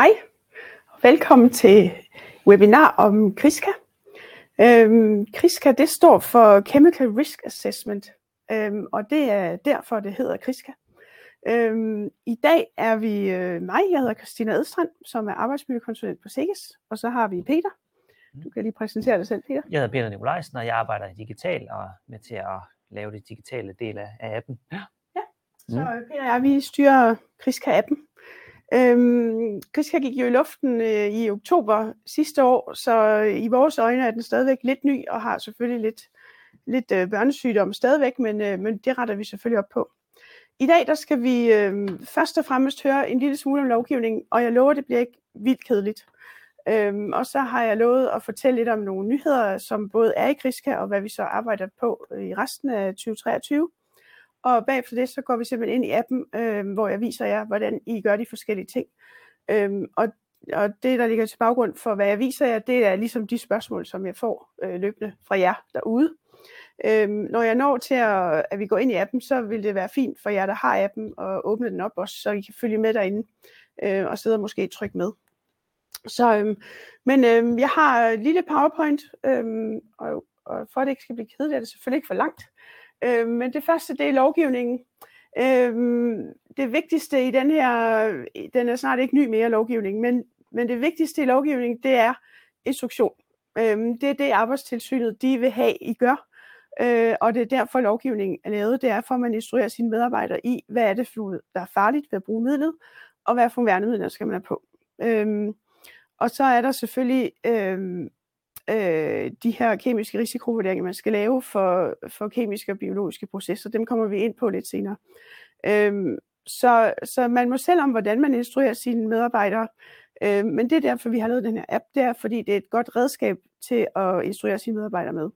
Hej, velkommen til webinar om KRISKA. Øhm, KRISKA det står for Chemical Risk Assessment, øhm, og det er derfor, det hedder KRISKA. Øhm, I dag er vi øh, mig, jeg hedder Christina Edstrand, som er arbejdsmiljøkonsulent på SEGES, og så har vi Peter. Du kan lige præsentere dig selv, Peter. Jeg hedder Peter Nikolajsen, og jeg arbejder i digital og med til at lave det digitale del af, appen. Ja. ja. Så Peter og jeg, vi styrer KRISKA-appen, Øhm, Kriska gik jo i luften øh, i oktober sidste år, så øh, i vores øjne er den stadigvæk lidt ny og har selvfølgelig lidt, lidt øh, børnesygdom stadigvæk, men, øh, men det retter vi selvfølgelig op på. I dag der skal vi øh, først og fremmest høre en lille smule om lovgivning, og jeg lover, det bliver ikke vildt kedeligt. Øhm, og så har jeg lovet at fortælle lidt om nogle nyheder, som både er i Kriska, og hvad vi så arbejder på øh, i resten af 2023. Og bagefter det, så går vi simpelthen ind i appen, øh, hvor jeg viser jer, hvordan I gør de forskellige ting. Øh, og, og det, der ligger til baggrund for, hvad jeg viser jer, det er ligesom de spørgsmål, som jeg får øh, løbende fra jer derude. Øh, når jeg når til, at, at vi går ind i appen, så vil det være fint for jer, der har appen, at åbne den op også, så I kan følge med derinde øh, og sidde og måske trykke med. Så, øhm, men øhm, jeg har et lille PowerPoint, øhm, og, og for at det ikke skal blive kedeligt, er det selvfølgelig ikke for langt. Øh, men det første, det er lovgivningen. Øh, det vigtigste i den her, den er snart ikke ny mere lovgivning, men, men det vigtigste i lovgivningen, det er instruktion. Øh, det er det arbejdstilsynet, de vil have, I gør. Øh, og det er derfor lovgivningen er lavet. Det er for, at man instruerer sine medarbejdere i, hvad er det for der er farligt ved at bruge midlet, og hvad for værnemidler skal man have på. Øhm, og så er der selvfølgelig øhm, øh, de her kemiske risikovurderinger, man skal lave for, for kemiske og biologiske processer. Dem kommer vi ind på lidt senere. Øh, så, så man må selv om, hvordan man instruerer sine medarbejdere. Øh, men det er derfor, vi har lavet den her app. Det er, fordi det er et godt redskab til at instruere sine medarbejdere med.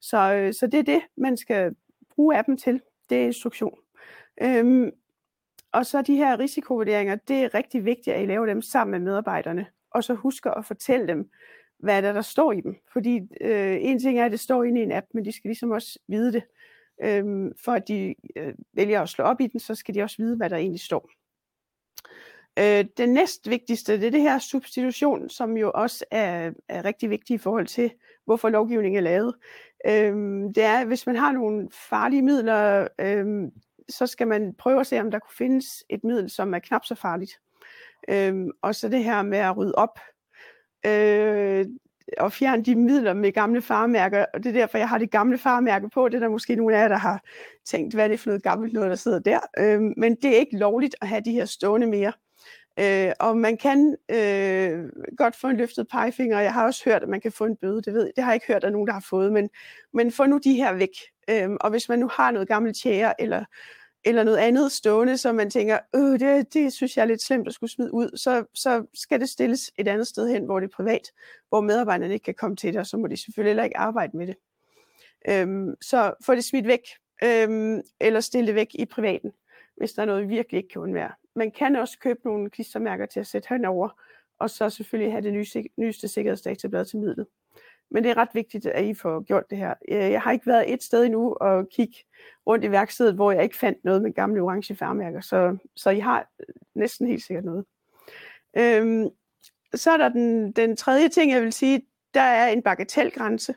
Så, øh, så det er det, man skal bruge appen til. Det er instruktion. Øhm, og så de her risikovurderinger, det er rigtig vigtigt, at I laver dem sammen med medarbejderne. Og så husker at fortælle dem, hvad er der, der står i dem. Fordi øh, en ting er, at det står inde i en app, men de skal ligesom også vide det. Øhm, for at de øh, vælger at slå op i den, så skal de også vide, hvad der egentlig står. Øh, det næst vigtigste, det er det her substitution, som jo også er, er rigtig vigtigt i forhold til, hvorfor lovgivningen er lavet. Øhm, det er, hvis man har nogle farlige midler, øhm, så skal man prøve at se, om der kunne findes et middel, som er knap så farligt. Øhm, og så det her med at rydde op øh, og fjerne de midler med gamle farmærker, og det er derfor, jeg har det gamle farmærke på. Det er der måske nogle af jer, der har tænkt, hvad er det for noget gammelt noget, der sidder der. Øh, men det er ikke lovligt at have de her stående mere. Øh, og man kan øh, godt få en løftet pegefinger, jeg har også hørt, at man kan få en bøde, det ved jeg. Det har jeg ikke hørt, at nogen, der har fået, men, men få nu de her væk. Øh, og hvis man nu har noget gammelt tjære, eller eller noget andet stående, som man tænker, øh, det, det synes jeg er lidt slemt at skulle smide ud, så, så skal det stilles et andet sted hen, hvor det er privat, hvor medarbejderne ikke kan komme til det, og så må de selvfølgelig heller ikke arbejde med det. Øhm, så få det smidt væk, øhm, eller stille det væk i privaten, hvis der er noget, vi virkelig ikke kan undvære. Man kan også købe nogle klistermærker til at sætte henover, og så selvfølgelig have det nye, nyeste sikkerhedsdatablad til midlet. Men det er ret vigtigt, at I får gjort det her. Øh, jeg har ikke været et sted endnu og kigge rundt i værkstedet, hvor jeg ikke fandt noget med gamle orange farmærker, så, så I har øh, næsten helt sikkert noget. Øhm, så er der den, den tredje ting, jeg vil sige, der er en bagatelgrænse.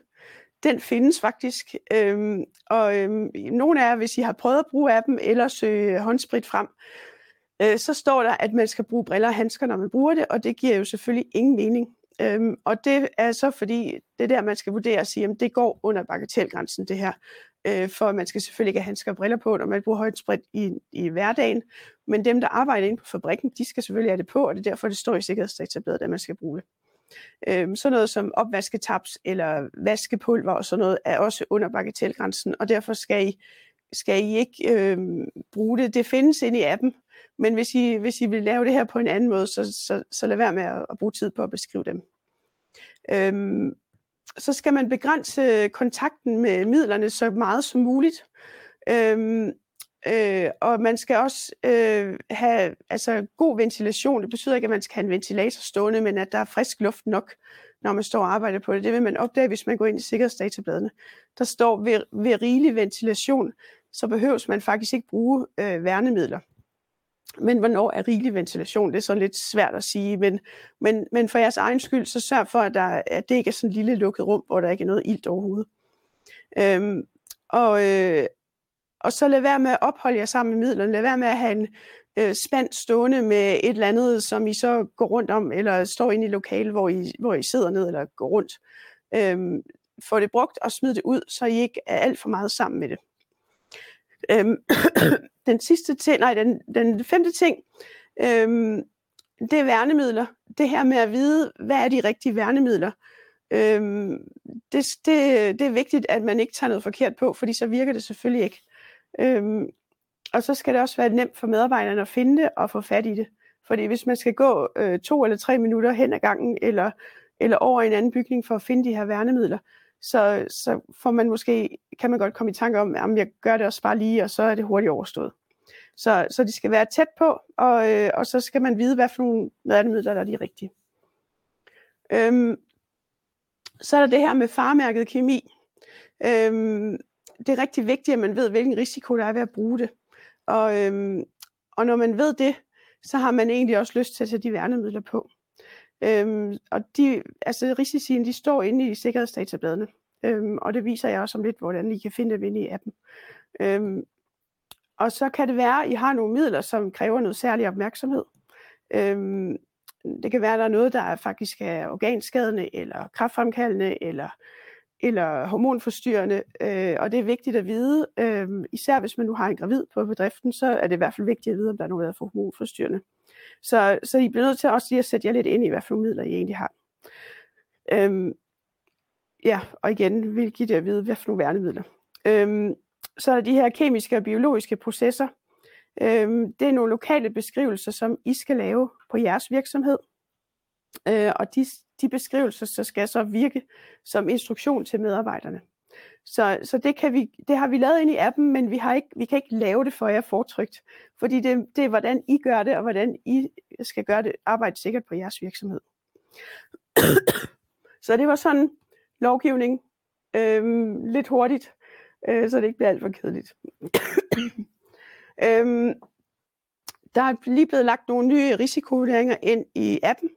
Den findes faktisk, øhm, og øhm, nogle af jer, hvis I har prøvet at bruge appen eller søge håndsprit frem, øh, så står der, at man skal bruge briller og handsker, når man bruger det, og det giver jo selvfølgelig ingen mening. Øhm, og det er så fordi, det der, man skal vurdere og sige, at det går under bagatelgrænsen, det her. Øh, for man skal selvfølgelig ikke have handsker og briller på, når man bruger højt sprit i, i hverdagen. Men dem, der arbejder inde på fabrikken, de skal selvfølgelig have det på, og det er derfor, det står i sikkerhedsdatabladet, at man skal bruge det. Øhm, sådan noget som opvasketaps eller vaskepulver og sådan noget er også under bagatelgrænsen, og derfor skal I, skal I ikke øh, bruge det. Det findes inde i appen, men hvis I, hvis I vil lave det her på en anden måde, så, så, så lad være med at, at bruge tid på at beskrive dem. Øhm, så skal man begrænse kontakten med midlerne så meget som muligt. Øhm, øh, og man skal også øh, have altså, god ventilation. Det betyder ikke, at man skal have en ventilator stående, men at der er frisk luft nok, når man står og arbejder på det. Det vil man opdage, hvis man går ind i sikkerhedsdatabladene. Der står ved, ved rigelig ventilation, så behøves man faktisk ikke bruge øh, værnemidler. Men hvornår er rigelig ventilation? Det er så lidt svært at sige, men, men, men for jeres egen skyld, så sørg for, at, der, at det ikke er sådan et lille lukket rum, hvor der ikke er noget ilt overhovedet. Øhm, og, øh, og så lad være med at opholde jer sammen med midlerne. Lad være med at have en øh, spand stående med et eller andet, som I så går rundt om, eller står inde i lokalet, hvor I, hvor I sidder ned eller går rundt. Øhm, få det brugt og smid det ud, så I ikke er alt for meget sammen med det. Øhm, den sidste ting, nej, den, den femte ting, øhm, det er værnemidler. Det her med at vide, hvad er de rigtige værnemidler. Øhm, det, det, det er vigtigt, at man ikke tager noget forkert på, fordi så virker det selvfølgelig ikke. Øhm, og så skal det også være nemt for medarbejderne at finde det og få fat i det. Fordi hvis man skal gå øh, to eller tre minutter hen ad gangen, eller, eller over en anden bygning for at finde de her værnemidler, så, så får man måske, kan man godt komme i tanke om, at jeg gør det også bare lige, og så er det hurtigt overstået. Så, så de skal være tæt på, og, øh, og så skal man vide, hvad for nogle værnemidler, der er de rigtige. Øhm, så er der det her med farmærket kemi. Øhm, det er rigtig vigtigt, at man ved, hvilken risiko der er ved at bruge det. Og, øhm, og når man ved det, så har man egentlig også lyst til at tage de værnemidler på. Øhm, og de, altså risicien, de står inde i sikkerhedsdatabladene. Øhm, og det viser jeg også om lidt, hvordan I kan finde dem inde i appen. Øhm, og så kan det være, at I har nogle midler, som kræver noget særlig opmærksomhed. Øhm, det kan være, at der er noget, der faktisk er organskadende, eller kraftfremkaldende, eller, eller hormonforstyrrende. Øh, og det er vigtigt at vide, øh, især hvis man nu har en gravid på bedriften, så er det i hvert fald vigtigt at vide, om der er noget, der er for hormonforstyrrende. Så, så I bliver nødt til også lige at sætte jer lidt ind i, hvad for midler I egentlig har. Øhm, ja, og igen vil give det at vide, hvad for nogle værnemidler. Øhm, så er der de her kemiske og biologiske processer. Øhm, det er nogle lokale beskrivelser, som I skal lave på jeres virksomhed. Øh, og de, de beskrivelser så skal så virke som instruktion til medarbejderne. Så, så det, kan vi, det har vi lavet ind i appen, men vi, har ikke, vi kan ikke lave det for jer fortrykt, fordi det, det er, hvordan I gør det, og hvordan I skal gøre det, arbejde sikkert på jeres virksomhed. så det var sådan lovgivning, øhm, lidt hurtigt, øh, så det ikke bliver alt for kedeligt. øhm, der er lige blevet lagt nogle nye risikovurderinger ind i appen,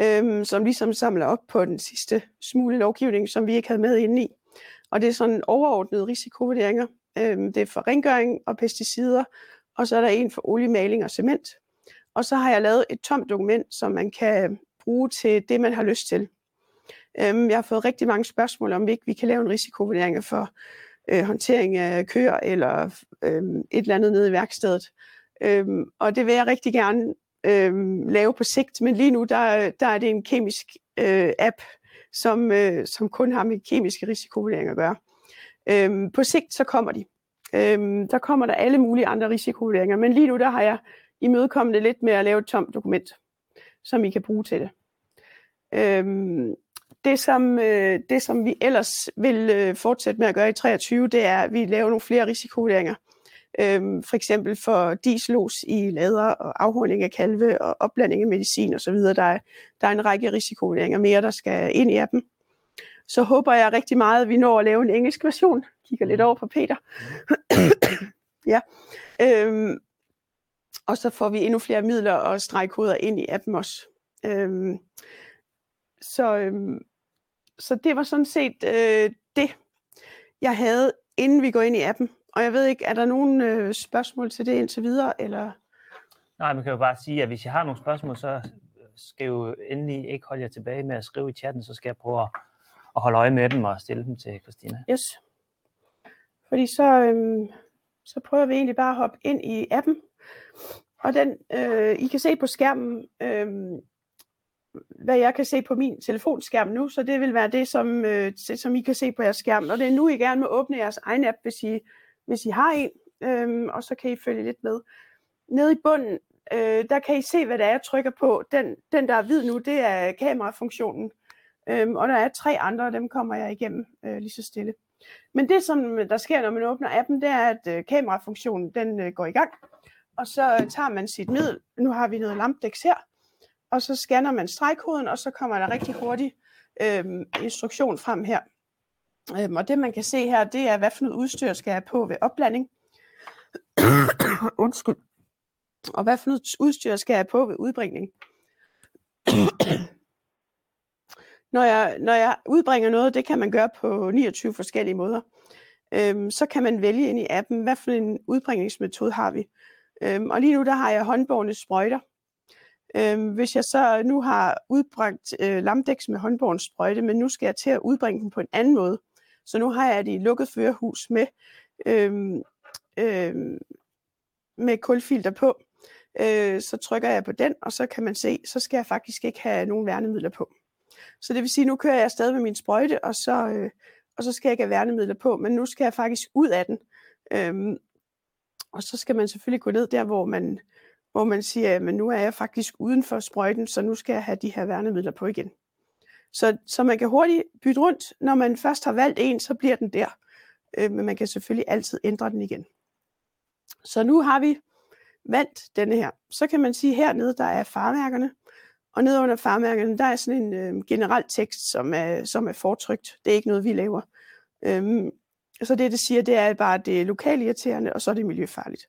øhm, som ligesom samler op på den sidste smule lovgivning, som vi ikke havde med inde i. Og det er sådan overordnede risikovurderinger. Øh, det er for rengøring og pesticider, og så er der en for oliemaling og cement. Og så har jeg lavet et tomt dokument, som man kan bruge til det, man har lyst til. Øhm, jeg har fået rigtig mange spørgsmål om, ikke vi kan lave en risikovurdering for øh, håndtering af køer eller øh, et eller andet nede i værkstedet. Øhm, og det vil jeg rigtig gerne øh, lave på sigt, men lige nu der, der er det en kemisk øh, app, som, øh, som kun har med kemiske risikovurderinger at gøre. Øhm, på sigt så kommer de. Øhm, der kommer der alle mulige andre risikovurderinger, men lige nu der har jeg imødekommet det lidt med at lave et tomt dokument, som I kan bruge til det. Øhm, det, som, øh, det, som vi ellers vil øh, fortsætte med at gøre i 23, det er, at vi laver nogle flere risikovurderinger. Øhm, for eksempel for dieselos i lader og afhånding af kalve og opblanding af medicin osv. Der er, der er en række risikovurderinger mere, der skal ind i appen. Så håber jeg rigtig meget, at vi når at lave en engelsk version. Kigger lidt mm. over på Peter. ja. Øhm, og så får vi endnu flere midler og stregkoder ind i appen også. Øhm, så, øhm, så det var sådan set øh, det, jeg havde, inden vi går ind i appen. Og jeg ved ikke, er der nogen øh, spørgsmål til det indtil videre? Eller? Nej, man kan jo bare sige, at hvis I har nogle spørgsmål, så skal jo endelig ikke holde jer tilbage med at skrive i chatten, så skal jeg prøve at, at holde øje med dem og stille dem til Christina. Yes. Fordi så, øhm, så prøver vi egentlig bare at hoppe ind i appen. Og den, øh, I kan se på skærmen, øh, hvad jeg kan se på min telefonskærm nu, så det vil være det, som, øh, som I kan se på jeres skærm. Og det er nu, I gerne må åbne jeres egen app, hvis I hvis I har en, øhm, og så kan I følge lidt med. Nede i bunden, øh, der kan I se, hvad det er, jeg trykker på. Den, den der er hvid nu, det er kamerafunktionen. Øhm, og der er tre andre, og dem kommer jeg igennem øh, lige så stille. Men det, som øh, der sker, når man åbner appen, det er, at øh, kamerafunktionen den øh, går i gang. Og så tager man sit middel. Nu har vi noget lampdæks her. Og så scanner man stregkoden, og så kommer der rigtig hurtigt øh, instruktion frem her. Øhm, og det man kan se her, det er, hvad for noget udstyr skal jeg på ved opblanding. Undskyld. Og hvad for noget udstyr skal jeg på ved udbringning? når, jeg, når jeg udbringer noget, det kan man gøre på 29 forskellige måder. Øhm, så kan man vælge ind i appen, hvad for en udbringningsmetode har vi. Øhm, og lige nu der har jeg håndborgende sprøjter. Øhm, hvis jeg så nu har udbragt øh, lamdæks med håndborgen sprøjte, men nu skal jeg til at udbringe den på en anden måde. Så nu har jeg det i lukket førerhus med, øhm, øhm, med kulfilter på. Øh, så trykker jeg på den, og så kan man se, så skal jeg faktisk ikke have nogen værnemidler på. Så det vil sige, nu kører jeg stadig med min sprøjte, og så, øh, og så skal jeg ikke have værnemidler på, men nu skal jeg faktisk ud af den. Øhm, og så skal man selvfølgelig gå ned der, hvor man, hvor man siger, at nu er jeg faktisk uden for sprøjten, så nu skal jeg have de her værnemidler på igen. Så, så man kan hurtigt bytte rundt. Når man først har valgt en, så bliver den der. Øh, men man kan selvfølgelig altid ændre den igen. Så nu har vi valgt denne her. Så kan man sige, at hernede der er farmærkerne. Og nede under farmærkerne, der er sådan en øh, generel tekst, som er, som er fortrykt. Det er ikke noget, vi laver. Øhm, så det, det siger, det er bare, at det er lokalt irriterende, og så er det miljøfarligt.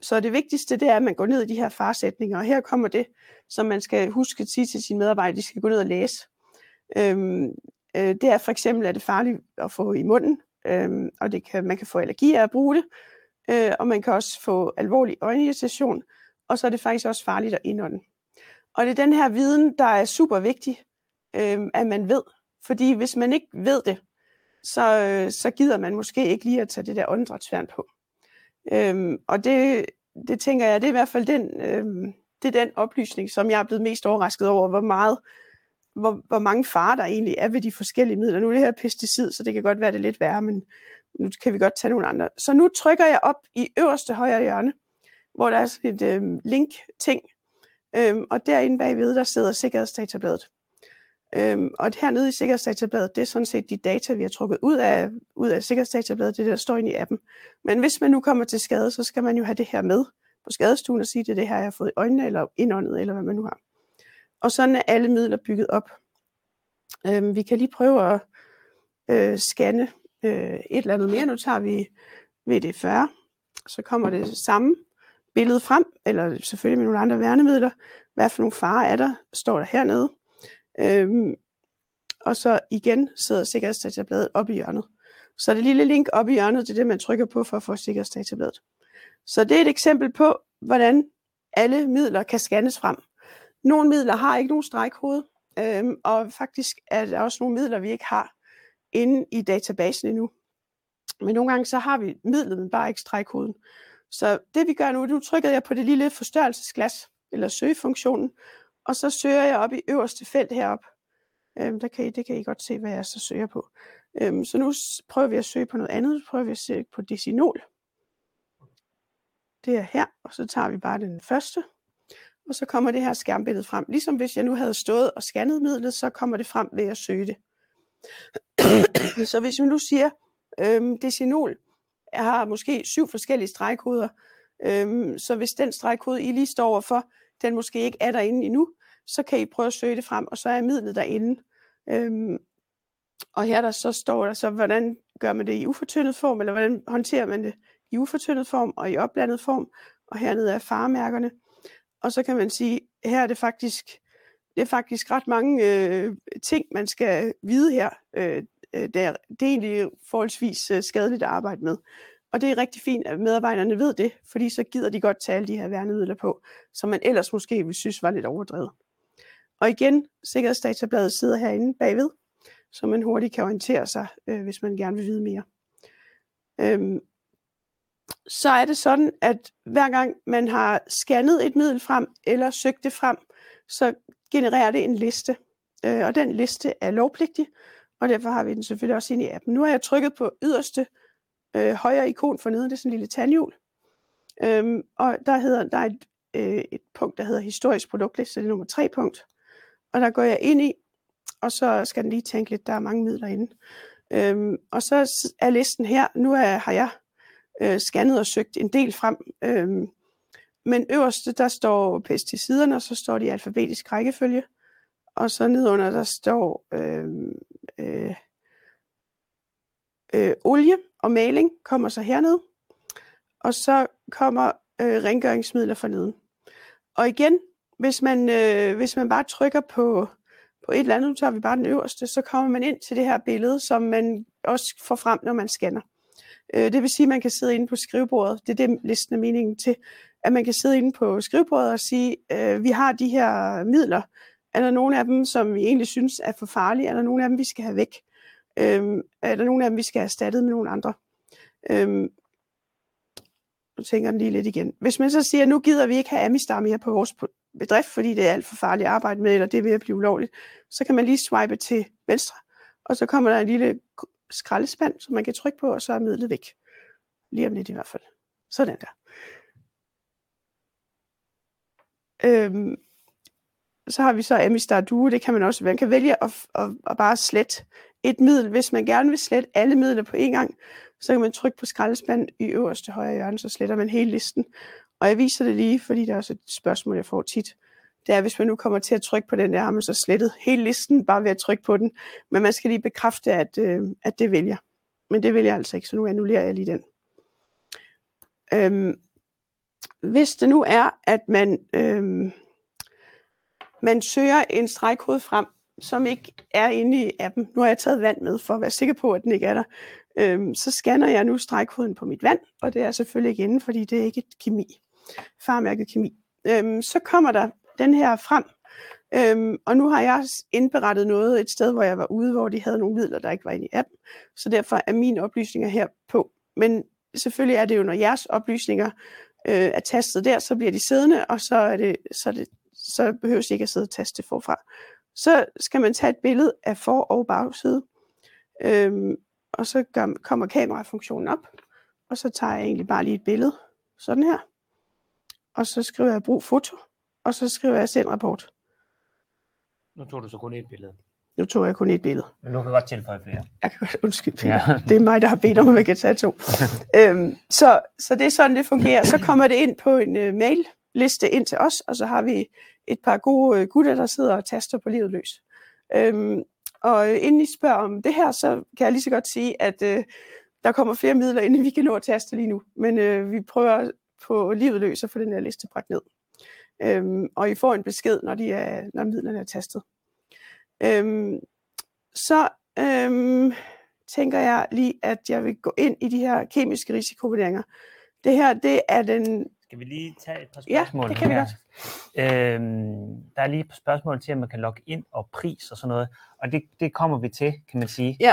Så det vigtigste, det er, at man går ned i de her farsætninger, og her kommer det, som man skal huske at sige til sine medarbejdere, de skal gå ned og læse. Øhm, øh, det er for eksempel, at det er farligt at få i munden, øhm, og det kan, man kan få allergi af at bruge det, øh, og man kan også få alvorlig øjenirritation, og så er det faktisk også farligt at indånde. Og det er den her viden, der er super vigtig, øhm, at man ved. Fordi hvis man ikke ved det, så, øh, så gider man måske ikke lige at tage det der åndedrætsværn på. Øhm, og det, det tænker jeg, det er i hvert fald den, øhm, det er den oplysning, som jeg er blevet mest overrasket over, hvor meget hvor, hvor mange farer der egentlig er ved de forskellige midler. Nu er det her pesticid, så det kan godt være det lidt værre, men nu kan vi godt tage nogle andre. Så nu trykker jeg op i øverste højre hjørne, hvor der er sådan et øh, link-ting, øhm, og derinde bagved, der sidder sikkerhedsdatabladet. Øhm, og hernede i sikkerhedsdatabladet, det er sådan set de data, vi har trukket ud af, ud af sikkerhedsdatabladet, det der står inde i appen. Men hvis man nu kommer til skade, så skal man jo have det her med på skadestuen og sige, det er det her, jeg har fået i øjnene, eller indåndet, eller hvad man nu har. Og sådan er alle midler bygget op. Øh, vi kan lige prøve at øh, scanne øh, et eller andet mere. Nu tager vi VD40, så kommer det samme billede frem, eller selvfølgelig med nogle andre værnemidler. Hvad for nogle farer er der, står der hernede. Øhm, og så igen sidder sikkerhedsdatabladet op i hjørnet. Så det lille link op i hjørnet, det er det, man trykker på for at få sikkerhedsdatabladet. Så det er et eksempel på, hvordan alle midler kan scannes frem. Nogle midler har ikke nogen strækhoved, øhm, og faktisk er der også nogle midler, vi ikke har inde i databasen endnu. Men nogle gange så har vi midlet, men bare ikke stregkoden. Så det vi gør nu, nu trykker jeg på det lille forstørrelsesglas, eller søgefunktionen, og så søger jeg op i øverste felt herop. Øhm, der kan I, det kan I godt se, hvad jeg så søger på. Øhm, så nu prøver vi at søge på noget andet. Nu prøver vi at søge på decinol. Det er her, og så tager vi bare den første. Og så kommer det her skærmbillede frem. Ligesom hvis jeg nu havde stået og scannet midlet, så kommer det frem ved at søge det. så hvis vi nu siger, øhm, decinol har måske syv forskellige stregkoder, øhm, så hvis den stregkode, I lige står overfor, den måske ikke er derinde endnu, så kan I prøve at søge det frem, og så er midlet derinde. Øhm, og her der så står der så, hvordan gør man det i ufortyndet form, eller hvordan håndterer man det i ufortyndet form og i opblandet form, og hernede er faremærkerne. Og så kan man sige, her er det faktisk, det er faktisk ret mange øh, ting, man skal vide her. Øh, øh det, er, det er egentlig forholdsvis øh, skadeligt at arbejde med. Og det er rigtig fint, at medarbejderne ved det, fordi så gider de godt tage alle de her værnemidler på, som man ellers måske ville synes var lidt overdrevet. Og igen, sikkerhedsdatabladet sidder herinde bagved, så man hurtigt kan orientere sig, øh, hvis man gerne vil vide mere. Øhm, så er det sådan, at hver gang man har scannet et middel frem, eller søgt det frem, så genererer det en liste. Øh, og den liste er lovpligtig, og derfor har vi den selvfølgelig også inde i appen. Nu har jeg trykket på yderste øh, højre ikon for nede, det er sådan en lille tandhjul. Øhm, og der, hedder, der er et, øh, et punkt, der hedder historisk produktliste, det er nummer tre punkt. Og der går jeg ind i, og så skal den lige tænke lidt, der er mange midler inde. Øhm, og så er listen her, nu er, har jeg øh, scannet og søgt en del frem. Øh, men øverst, der står pesticiderne, og så står de i alfabetisk rækkefølge. Og så nedunder, der står øh, øh, øh, olie og maling kommer så hernede, og så kommer øh, rengøringsmidler for neden. Og igen, hvis man, øh, hvis man bare trykker på, på et eller andet, nu tager vi bare den øverste, så kommer man ind til det her billede, som man også får frem, når man scanner. Øh, det vil sige, at man kan sidde inde på skrivebordet. Det er det, listen er meningen til. At man kan sidde inde på skrivebordet og sige, øh, vi har de her midler. Er der nogle af dem, som vi egentlig synes er for farlige? Er der nogle af dem, vi skal have væk? Øh, er der nogle af dem, vi skal have erstattet med nogle andre? Øh, nu tænker den lige lidt igen. Hvis man så siger, at nu gider vi ikke have Amistar mere på vores bedrift, fordi det er alt for farligt at arbejde med, eller det er ved at blive ulovligt, så kan man lige swipe til venstre, og så kommer der en lille skraldespand, som man kan trykke på, og så er midlet væk. Lige om lidt i hvert fald. Sådan der. Øhm, så har vi så Amistar Duo, det kan man også, man kan vælge at, at, at bare slette et middel. Hvis man gerne vil slette alle midler på en gang, så kan man trykke på skraldespanden i øverste højre hjørne, så sletter man hele listen. Og jeg viser det lige, fordi der er også et spørgsmål, jeg får tit. Det er, hvis man nu kommer til at trykke på den der, har man så slettet hele listen bare ved at trykke på den. Men man skal lige bekræfte, at, øh, at det vælger. Men det vælger jeg altså ikke, så nu annullerer jeg lige den. Øhm, hvis det nu er, at man, øhm, man søger en stregkode frem, som ikke er inde i appen. Nu har jeg taget vand med for at være sikker på, at den ikke er der. Øhm, så scanner jeg nu stregkoden på mit vand, og det er selvfølgelig ikke inde, fordi det er ikke et kemi, farmærket kemi. Øhm, så kommer der den her frem, øhm, og nu har jeg indberettet noget et sted, hvor jeg var ude, hvor de havde nogle midler, der ikke var inde i appen, så derfor er mine oplysninger her på. Men selvfølgelig er det jo, når jeres oplysninger øh, er tastet der, så bliver de siddende, og så, er det, så, er det, så behøver I ikke at sidde og taste forfra. Så skal man tage et billede af for- og bagside, øhm, og så gør, kommer kamerafunktionen op, og så tager jeg egentlig bare lige et billede, sådan her, og så skriver jeg brug foto, og så skriver jeg send rapport. Nu tog du så kun et billede. Nu tog jeg kun et billede. Men du kan godt tilføje flere. Jeg kan godt undskylde, ja. det er mig, der har bedt om, at vi kan tage to. øhm, så, så det er sådan, det fungerer. Så kommer det ind på en uh, mail-liste ind til os, og så har vi et par gode uh, gutter, der sidder og taster på livet løs. Øhm, og inden I spørger om det her, så kan jeg lige så godt sige, at uh, der kommer flere midler, inden vi kan nå at taste lige nu. Men uh, vi prøver på livet løs at få den her liste bragt ned. Øhm, og I får en besked, når, de er, når midlerne er tastet. Øhm, så øhm, tænker jeg lige, at jeg vil gå ind i de her kemiske risikovurderinger. Det her, det er den... Skal vi lige tage et par spørgsmål? Ja, det kan vi her? godt. Øhm, der er lige et par spørgsmål til, at man kan logge ind og pris og sådan noget. Og det, det kommer vi til, kan man sige. Ja.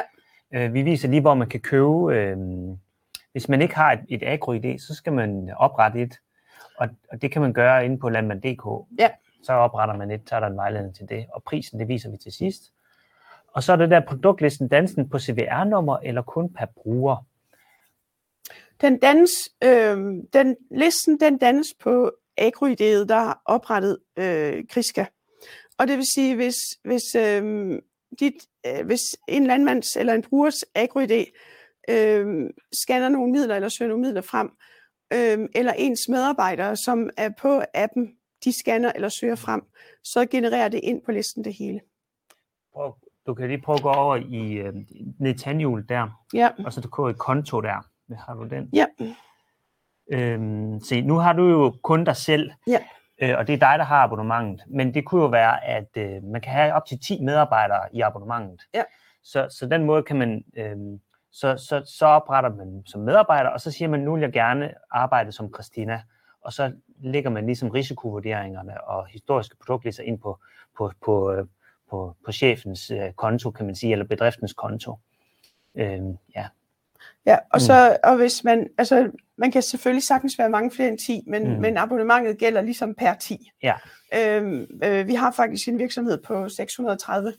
Øh, vi viser lige, hvor man kan købe... Øhm, hvis man ikke har et, et agro-ID, så skal man oprette et. Og, og det kan man gøre inde på landmand.dk. Ja. Så opretter man et, så er der en vejledning til det. Og prisen, det viser vi til sidst. Og så er det der produktlisten dansen på CVR-nummer eller kun per bruger. Den dannes, øh, den, listen den dannes på agroideet, der har oprettet øh, Kriska. Og det vil sige, hvis, hvis, øh, dit, øh, hvis en landmands eller en brugers agroidé øh, scanner nogle midler eller søger nogle midler frem, øh, eller ens medarbejdere, som er på appen, de scanner eller søger frem, så genererer det ind på listen det hele. Prøv, du kan lige prøve at gå over i øh, tandhjulet der, Ja, og så du går i konto der. Hvad har du den? ja, Øhm, se, nu har du jo kun dig selv, Ja. øh, og det er dig, der har abonnementet. Men det kunne jo være, at øh, man kan have op til 10 medarbejdere i abonnementet. Ja. Så, så den måde kan man, øh, så, så, så opretter man som medarbejder, og så siger man, nu vil jeg gerne arbejde som Christina. Og så lægger man ligesom risikovurderingerne og historiske produktlister ind på, på, på, øh, på, på chefens øh, konto, kan man sige, eller bedriftens konto. Øh, ja. ja. Og, så, og hvis man, altså, man kan selvfølgelig sagtens være mange flere end 10, men, Mm. mm. men abonnementet gælder ligesom per 10. Ja. Øhm, øh, vi har faktisk en virksomhed på 630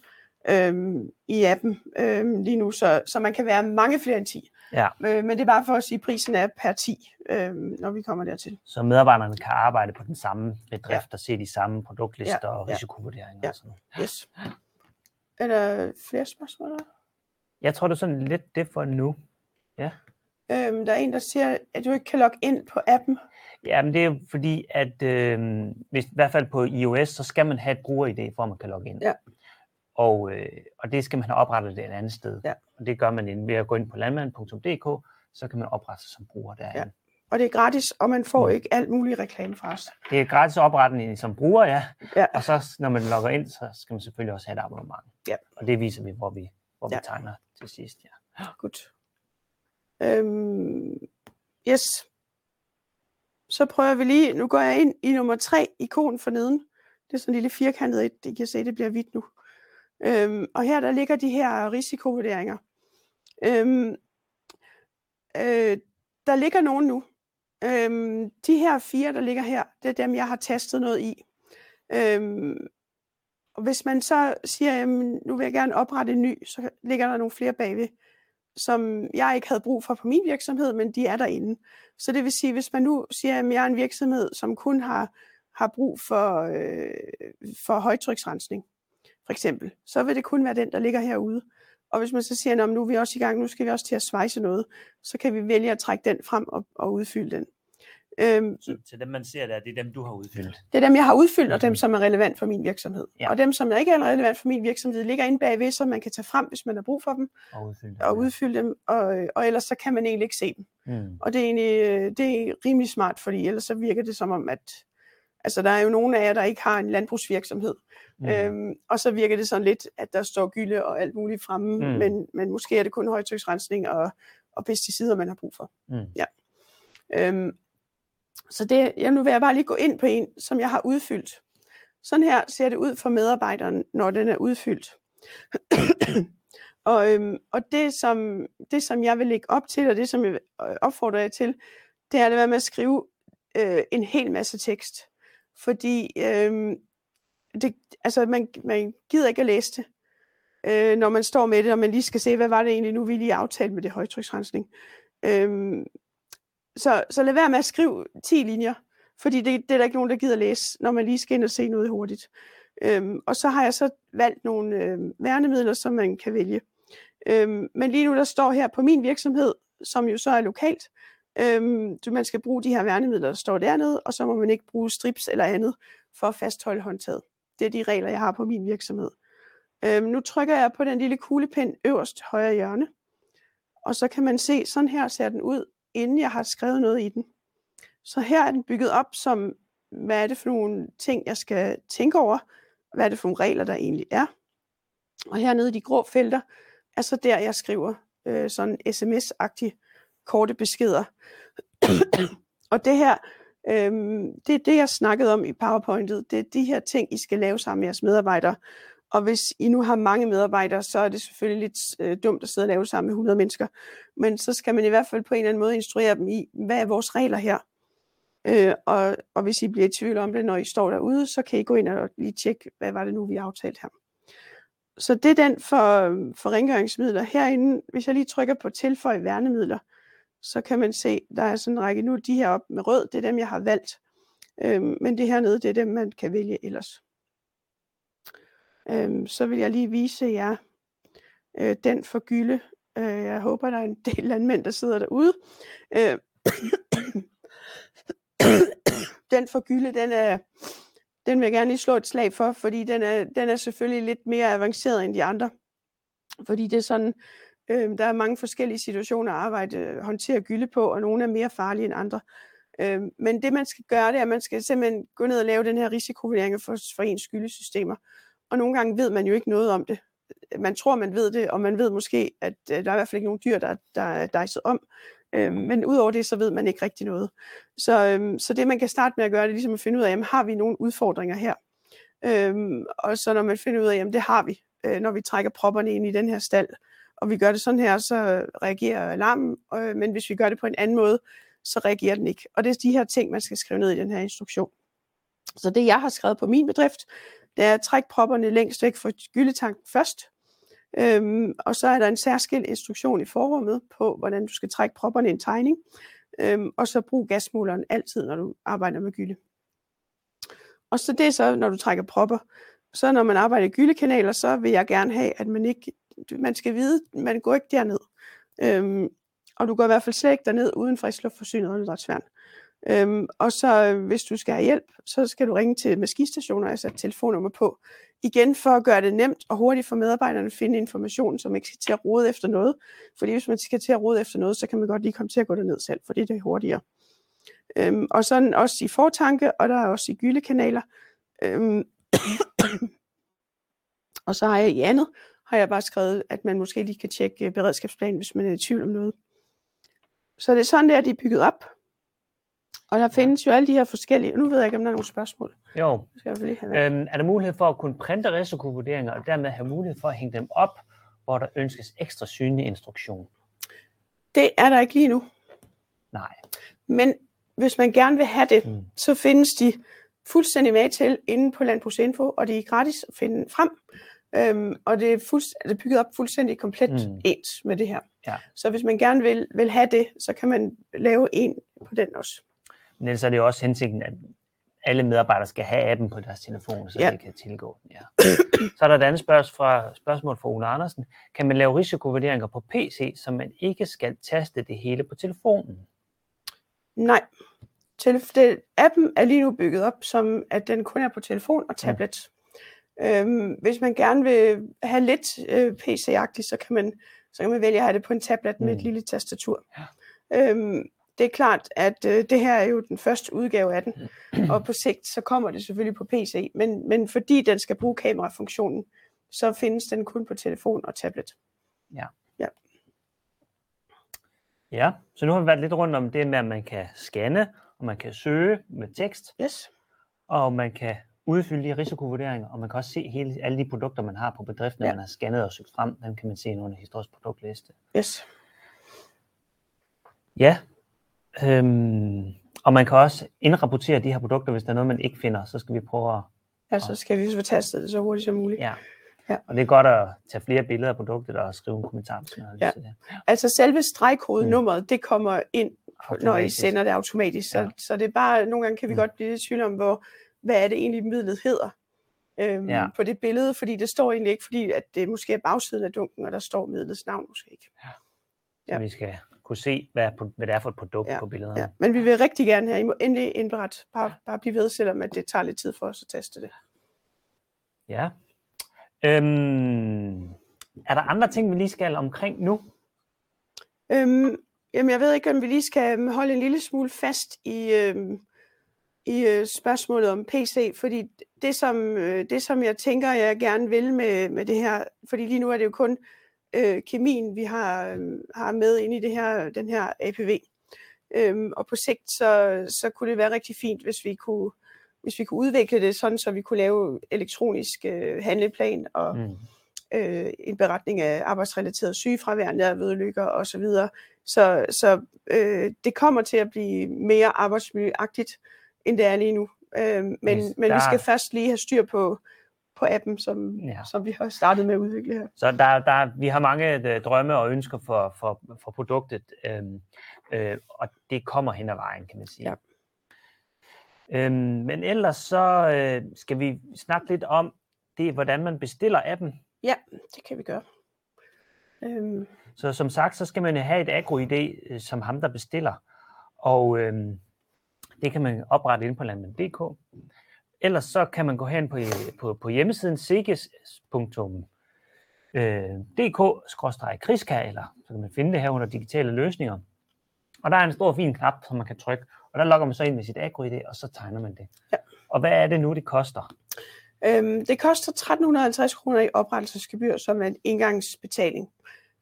øhm, i appen øhm, lige nu, så, så man kan være mange flere end 10. Ja. Øh, men det er bare for at sige, at prisen er per 10, øhm, når vi kommer dertil. Så medarbejderne kan arbejde på den samme bedrift og se de samme produktlister Ja, og ja. risikovurderinger. Ja. Og sådan. Yes. Er der flere spørgsmål? der? Jeg tror, det er sådan lidt det for nu. Øhm, der er en, der siger, at du ikke kan logge ind på appen. Ja, men det er jo fordi, at øh, hvis, i hvert fald på iOS, så skal man have et bruger-ID, for at man kan logge ind. Ja. Og, øh, og det skal man have oprettet et andet sted. Ja. Og det gør man ved at gå ind på landmand.dk, så kan man oprette sig som bruger derinde. Ja. og det er gratis, og man får Mm. ikke alt muligt reklame fra os. Det er gratis opretning som bruger, ja. Ja. Og så når man logger ind, så skal man selvfølgelig også have et abonnement. Ja. Og det viser vi, hvor vi, hvor Ja. vi tegner til sidst. Ja. Godt. Øhm, yes. Så prøver vi lige, nu går jeg ind i nummer 3, ikon for neden. Det er sådan en lille firkantet et, I kan se, det bliver hvidt nu. Øhm, og her der ligger de her risikovurderinger. Øhm, øh, der ligger nogen nu. Øhm, de her fire, der ligger her, det er dem, jeg har tastet noget i. Øhm, og hvis man så siger, jamen, nu vil jeg gerne oprette en ny, så ligger der nogle flere bagved, som jeg ikke havde brug for på min virksomhed, men de er derinde. Så det vil sige, hvis man nu siger, at jeg er en virksomhed, som kun har, har brug for, øh, for højtryksrensning, for eksempel, så vil det kun være den, der ligger herude. Og hvis man så siger, at nu er vi også i gang, nu skal vi også til at svejse noget, så kan vi vælge at trække den frem og, og udfylde den. Øhm, Så til dem, man ser der, det er dem, du har udfyldt. det er dem, jeg har udfyldt, og dem, Mhm. som er relevant for min virksomhed. Ja. Og dem, som ikke er relevant for min virksomhed, ligger inde bagved, så man kan tage frem, hvis man har brug for dem, Og udfyldt. og udfylde dem, og, og ellers så kan man egentlig ikke se dem. Mm. Og det er egentlig det er rimelig smart, fordi ellers så virker det som om, at altså, der er jo nogle af jer, der ikke har en landbrugsvirksomhed, Mm. øhm, og så virker det sådan lidt, at der står gylde og alt muligt fremme, Mm. men, men måske er det kun højtryksrensning og, og pesticider, man har brug for. Mm. Ja. Øhm, så det, ja, nu vil jeg bare lige gå ind på en, som jeg har udfyldt. Sådan her ser det ud for medarbejderen, når den er udfyldt. og, øhm, og det, som, det, som jeg vil lægge op til, og det, som jeg øh, opfordrer jer til, det er at være med at skrive øh, en hel masse tekst. Fordi øh, det, altså, man, man gider ikke at læse det, øh, når man står med det, og man lige skal se, hvad var det egentlig nu, vi lige aftalte med det højtryksrensning. Øh, så, så lad være med at skrive 10 linjer, fordi det, det er der ikke nogen, der gider læse, når man lige skal ind og se noget hurtigt. Øhm, og så har jeg så valgt nogle øh, værnemidler, som man kan vælge. Øhm, men lige nu, der står her på min virksomhed, som jo så er lokalt, øhm, du, man skal bruge de her værnemidler, der står dernede, og så må man ikke bruge strips eller andet for at fastholde håndtaget. Det er de regler, jeg har på min virksomhed. Øhm, nu trykker jeg på den lille kuglepind øverst højre hjørne, og så kan man se, sådan her ser den ud, inden jeg har skrevet noget i den. Så her er den bygget op som, hvad er det for nogle ting, jeg skal tænke over, hvad er det for nogle regler, der egentlig er. Og hernede i de grå felter, er så der, jeg skriver øh, sådan sms-agtige korte beskeder. og det her, øh, det er det, jeg snakkede om i PowerPointet. Det er de her ting, I skal lave sammen med jeres medarbejdere. Og hvis I nu har mange medarbejdere, så er det selvfølgelig lidt øh, dumt at sidde og lave sammen med 100 mennesker. Men så skal man i hvert fald på en eller anden måde instruere dem i, hvad er vores regler her? Øh, og, og hvis I bliver i tvivl om det, når I står derude, så kan I gå ind og lige tjekke, hvad var det nu, vi aftalte her. Så det er den for, for rengøringsmidler. Herinde, hvis jeg lige trykker på tilføj værnemidler, så kan man se, der er sådan en række, nu de her op med rød, det er dem, jeg har valgt. Øhm, men det hernede, det er dem, man kan vælge ellers. Øhm, så vil jeg lige vise jer øh, den for gylde. Øh, jeg håber, der er en del landmænd, der sidder derude. Øh, den for gylde, den er, den vil jeg gerne lige slå et slag for, fordi den er, den er selvfølgelig lidt mere avanceret end de andre. Fordi det er sådan, øh, der er mange forskellige situationer at arbejde, øh, håndtere gylde på, og nogle er mere farlige end andre. Øh, men det man skal gøre, det er, at man skal simpelthen gå ned og lave den her risikovurdering for, for ens skyldesystemer. Og nogle gange ved man jo ikke noget om det. Man tror, man ved det, og man ved måske, at øh, der er i hvert fald ikke nogen dyr, der, der er dejset om. Øh, men udover det, så ved man ikke rigtig noget. Så, øh, så det, man kan starte med at gøre, det er ligesom at finde ud af, jamen, har vi nogle udfordringer her? Øh, og så når man finder ud af, jamen det har vi, øh, når vi trækker propperne ind i den her stald, og vi gør det sådan her, så reagerer alarmen, øh, men hvis vi gør det på en anden måde, så reagerer den ikke. Og det er de her ting, man skal skrive ned i den her instruktion. Så det, jeg har skrevet på min bedrift, det er at trække propperne længst væk fra gyldetanken først, øhm, og så er der en særskilt instruktion i forrummet på, hvordan du skal trække propperne i en tegning, øhm, og så brug gasmåleren altid, når du arbejder med gylde. Og så det er så, når du trækker propper. Så når man arbejder i gyldekanaler, så vil jeg gerne have, at man ikke, man skal vide, man går ikke derned. Øhm, og du går i hvert fald slet ikke derned uden og åndedrætsværn. Øhm, og så øh, hvis du skal have hjælp, så skal du ringe til maskinstationer altså og sætte telefonnummer på. Igen for at gøre det nemt og hurtigt for medarbejderne at finde information, som ikke skal til at rode efter noget. Fordi hvis man skal til at rode efter noget, så kan man godt lige komme til at gå derned selv, fordi det er hurtigere. Øhm, og sådan også i fortanke, og der er også i gyldekanaler. Øhm, og så har jeg i andet, har jeg bare skrevet, at man måske lige kan tjekke øh, beredskabsplanen, hvis man er i tvivl om noget. Så det er sådan der, de er bygget op. Og der findes jo alle de her forskellige, nu ved jeg ikke, om der er nogle spørgsmål. Jo. Skal jeg lige have. Øhm, er der mulighed for at kunne printe risikovurderinger, og dermed have mulighed for at hænge dem op, hvor der ønskes ekstra synlig instruktion? Det er der ikke lige nu. Nej. Men hvis man gerne vil have det, Mm. så findes de fuldstændig med til inde på Landbrugsinfo, og det er gratis at finde frem. Øhm, og det er, fuldst- det er bygget op fuldstændig komplet Mm. mm. ens med det her. Ja. Så hvis man gerne vil, vil have det, så kan man lave en på den også. Men ellers er det jo også hensigten, at alle medarbejdere skal have appen på deres telefon, så Ja. de kan tilgå den. Ja. Så er der et andet spørgsmål fra, spørgsmål fra Ole Andersen. Kan man lave risikovurderinger på PC, så man ikke skal taste det hele på telefonen? Nej. Telef- det, appen er lige nu bygget op, som at den kun er på telefon og tablet. Øhm, hvis man gerne vil have lidt øh, PC-agtigt, så kan, man, så kan man vælge at have det på en tablet med Mm. et lille tastatur. Ja. Øhm, det er klart, at øh, det her er jo den første udgave af den, og på sigt så kommer det selvfølgelig på PC, men, men fordi den skal bruge kamerafunktionen, så findes den kun på telefon og tablet. Ja, så nu har vi været lidt rundt om det med, at man kan scanne, og man kan søge med tekst, Yes. og man kan udfylde de risikovurderinger, og man kan også se hele, alle de produkter, man har på bedriften, ja. Man har scannet og søgt frem. Dem kan man se under historisk produktliste. Yes. Ja, øhm, og man kan også indrapportere de her produkter, hvis der er noget, man ikke finder, så skal vi prøve at... Ja, så skal vi få tastet det så hurtigt som muligt. Ja. Ja. Og det er godt at tage flere billeder af produktet og skrive en kommentar, hvis man Ja. det. Altså selve stregkodenummeret, det kommer ind, når I sender det automatisk. Så, Ja. så det er bare, nogle gange kan vi Mm. mm. godt blive i tvivl om, hvor, hvad er det egentlig midlet hedder øhm, Ja. ja. på det billede, fordi det står egentlig ikke, fordi at det måske er bagsiden af dunken, og der står midlets navn måske ikke. Så Ja. vi skal kunne se, hvad, hvad det er for et produkt Ja, på billederne. Ja. Men vi vil rigtig gerne have, I må endelig indberette, bare, bare blive ved, selvom at det tager lidt tid for os at teste det. Ja. Øhm, er der andre ting, vi lige skal omkring nu? Øhm, jamen, jeg ved ikke, om vi lige skal holde en lille smule fast i, øhm, i øh, spørgsmålet om PC, fordi det som, øh, det, som jeg tænker, jeg gerne vil med, med det her, fordi lige nu er det jo kun øh, kemien, vi har, øh, har med ind i det her, den her APV. Øhm, og på sigt, så, så kunne det være rigtig fint, hvis vi kunne, hvis vi kunne udvikle det sådan, så vi kunne lave elektronisk øh, handleplan og, Mm. øh, en beretning af arbejdsrelateret sygefravær, nærvedlykker osv. Så, så øh, det kommer til at blive mere arbejdsmiljøagtigt, end det er lige nu. Øh, men Hvis men der- vi skal først lige have styr på, på appen, som, Ja. som vi har startet med at udvikle her. Så der, der, vi har mange øh, drømme og ønsker for, for, for produktet, øhm, øh, og det kommer hen ad vejen, kan man sige. Ja. Øhm, men ellers så øh, skal vi snakke lidt om det, hvordan man bestiller appen. Ja, det kan vi gøre. Øhm, Så som sagt, så skal man have et agro-ID øh, som ham, der bestiller. Og øhm, det kan man oprette ind på landmand.dk. Ellers så kan man gå hen på, på, på hjemmesiden siges.dk-kriska, eller så kan man finde det her under digitale løsninger. Og der er en stor fin knap, som man kan trykke, og der logger man så ind med sit agro-ID, og så tegner man det. Ja. Og hvad er det nu, det koster? Øhm, det koster 1350 kroner i oprettelsesgebyr, som er en engangsbetaling.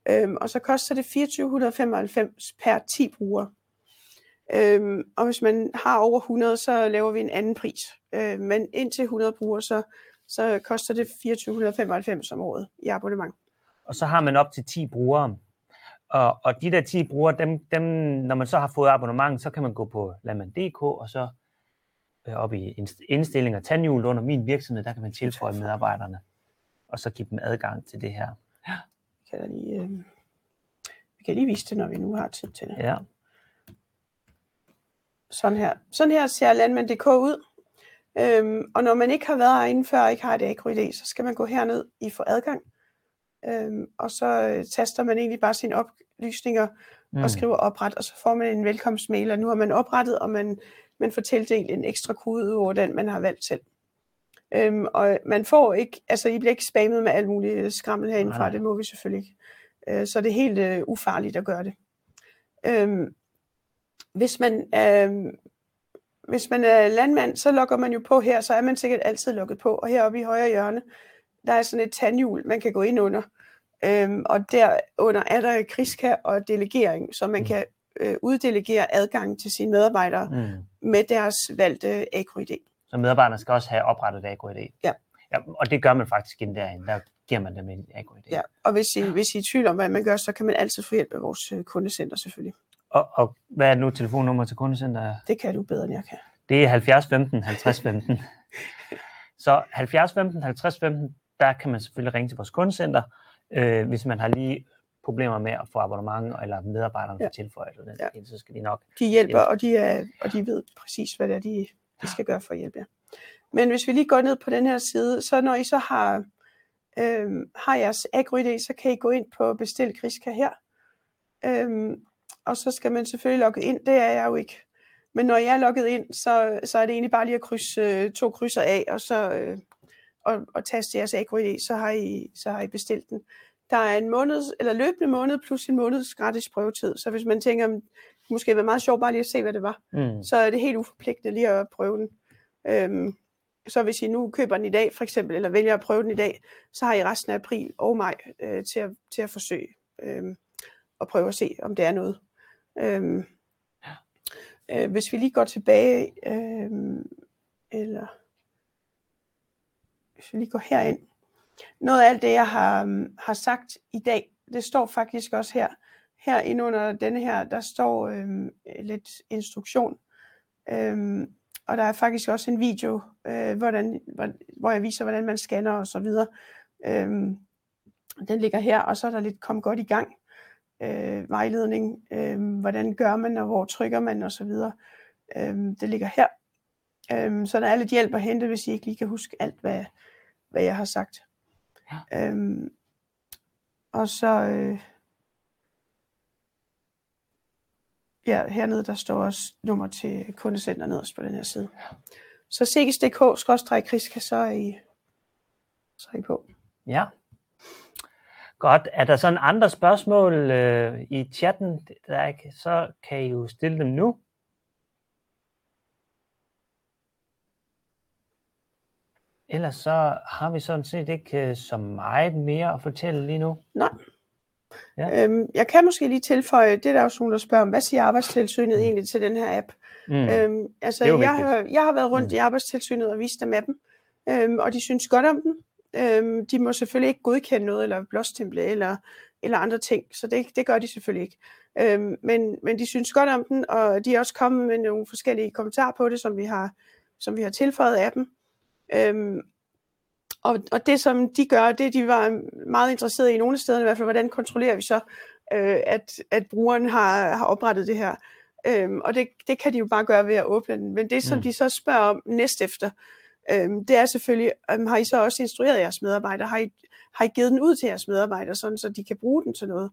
Øhm, og så koster det 2495 per 10 brugere. Øhm, og hvis man har over 100, så laver vi en anden pris. Øhm, men indtil 100 brugere, så, så koster det 2495 om året i abonnement. og så har man op til 10 brugere. Og, og de der 10 brugere, dem, dem, når man så har fået abonnement, så kan man gå på landmand.dk, og så øh, op i indst- indstillinger, tandhjul under min virksomhed, der kan man tilføje medarbejderne, og så give dem adgang til det her. Kan jeg lige, øhm, vi kan lige vise det, når vi nu har tid til det. Ja, Sådan her. Sådan her ser landmand.dk ud. Øhm, og når man ikke har været herinde før og ikke har et agro-ID, så skal man gå herned i få adgang. Øhm, og så øh, taster man egentlig bare sine oplysninger mm. og skriver opret, og så får man en velkomstmail, og nu har man oprettet, og man, man får tildelt en ekstra kode over den, man har valgt selv. Øhm, og man får ikke, altså I bliver ikke spammet med alt muligt skrammel herindefra, Nej. det må vi selvfølgelig ikke. Øh, så det er helt øh, ufarligt at gøre det. Øhm, hvis man, øh, hvis man er landmand, så logger man jo på her, så er man sikkert altid logget på. Og heroppe i højre hjørne, der er sådan et tandhjul, man kan gå ind under. Øhm, og derunder er der kriska og delegering, så man mm. kan øh, uddelegere adgang til sine medarbejdere mm. med deres valgte AgroID. Så medarbejderne skal også have oprettet AgroID? Ja. ja. Og det gør man faktisk inden derinde. Der giver man dem en AgroID. Ja, og hvis I, hvis I er i tvivl om, hvad man gør, så kan man altid få hjælp af vores øh, kundecenter selvfølgelig. Og, og hvad er nu telefonnummer til kundecenter? Det kan du bedre, end jeg kan. Det er 70 15 50 15. så 70 15 50 15, der kan man selvfølgelig ringe til vores kundecenter, øh, hvis man har lige problemer med at få abonnement eller medarbejderne ja. tilføjet, eller ja. så skal de nok De hjælper, og de, er, og de ved præcis, hvad det er, de, de skal gøre for at hjælpe jer. Men hvis vi lige går ned på den her side, så når I så har, øh, har jeres AgroID, så kan I gå ind på Bestil Kriska her. Øh, og så skal man selvfølgelig logge ind. Det er jeg jo ikke. Men når jeg er logget ind, så, så er det egentlig bare lige at krydse øh, to krydser af, og så øh, og, og taste jeres AgroID, så har, I, så har I bestilt den. Der er en måned, eller løbende måned plus en måneds gratis prøvetid. Så hvis man tænker, det måske være meget sjovt bare lige at se, hvad det var, mm. så er det helt uforpligtende lige at prøve den. Øhm, så hvis I nu køber den i dag, for eksempel, eller vælger at prøve den i dag, så har I resten af april og maj øh, til, at, til at forsøge øh, og prøve at se, om det er noget. Øhm, øh, hvis vi lige går tilbage, øh, eller hvis vi lige går herind. Noget af alt det, jeg har, har sagt i dag, det står faktisk også her. Her under denne her, der står øh, lidt instruktion. Øh, og der er faktisk også en video, øh, hvordan, hvor jeg viser, hvordan man scanner og så videre. Øh, den ligger her, og så er der lidt kom godt i gang øh, vejledning. Øh, hvordan gør man, og hvor trykker man og så videre. Øh, det ligger her. Øh, så der er lidt hjælp at hente, hvis I ikke lige kan huske alt, hvad, hvad jeg har sagt. Ja. Øh, og så... Øh, ja, hernede der står også nummer til kundecenter nederst på den her side. Ja. Så sikis.dk-kriska, så er I, så er I på. Ja. Godt. Er der sådan andre spørgsmål øh, i chatten, der ikke, så kan I jo stille dem nu. Ellers så har vi sådan set ikke øh, så meget mere at fortælle lige nu. Nej. Ja. Øhm, jeg kan måske lige tilføje, det er der også nogen, der spørger om, hvad siger arbejdstilsynet mm. egentlig til den her app? Mm. Øhm, altså, jeg har, jeg har været rundt mm. i arbejdstilsynet og vist dem appen, øhm, og de synes godt om den. Øhm, de må selvfølgelig ikke godkende noget, eller blåstemple, eller, eller andre ting, så det, det gør de selvfølgelig ikke. Øhm, men, men de synes godt om den, og de er også kommet med nogle forskellige kommentarer på det, som vi har, som vi har tilføjet appen. Øhm, og, og det, som de gør, det de var meget interesserede i nogle steder i hvert fald, hvordan kontrollerer vi så, øh, at, at brugeren har, har oprettet det her. Øhm, og det, det kan de jo bare gøre ved at åbne den. Men det, som mm. de så spørger om næst efter, øhm, det er selvfølgelig, øhm, har I så også instrueret jeres medarbejdere? Har I, har I givet den ud til jeres medarbejdere, sådan så de kan bruge den til noget?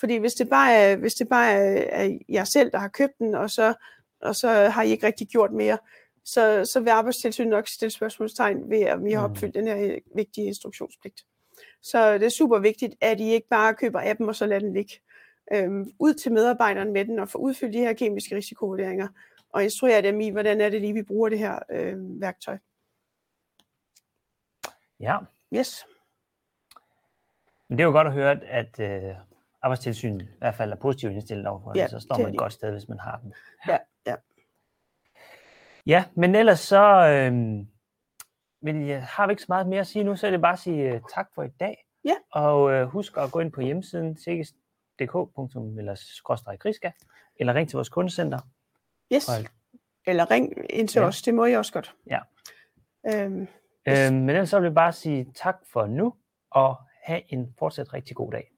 Fordi hvis det bare er, hvis det bare er, er jer selv, der har købt den, og så, og så har I ikke rigtig gjort mere, så, så vil arbejdstilsynet nok stille spørgsmålstegn ved, at vi har mm. opfyldt den her vigtige instruktionspligt. Så det er super vigtigt, at I ikke bare køber appen og så lader den ligge. Øhm, ud til medarbejderen med den og få udfyldt de her kemiske risikovurderinger og instruere dem i, hvordan er det lige, vi bruger det her øh, værktøj. Ja. Yes. Men det er jo godt at høre, at øh, arbejdstilsynet i hvert fald er positivt indstillet overfor ja, det, så står man et godt sted, hvis man har den. Ja, ja. Ja, men ellers så øh, men jeg har vi ikke så meget mere at sige nu, så er det bare at sige uh, tak for i dag. Ja. Og uh, husk at gå ind på hjemmesiden sikis.dk eller ring til vores kundecenter. Yes. Og, eller ring ind til ja. os, det må I også godt. Ja. Øhm, Øh, men ellers så vil jeg bare sige tak for nu, og have en fortsat rigtig god dag.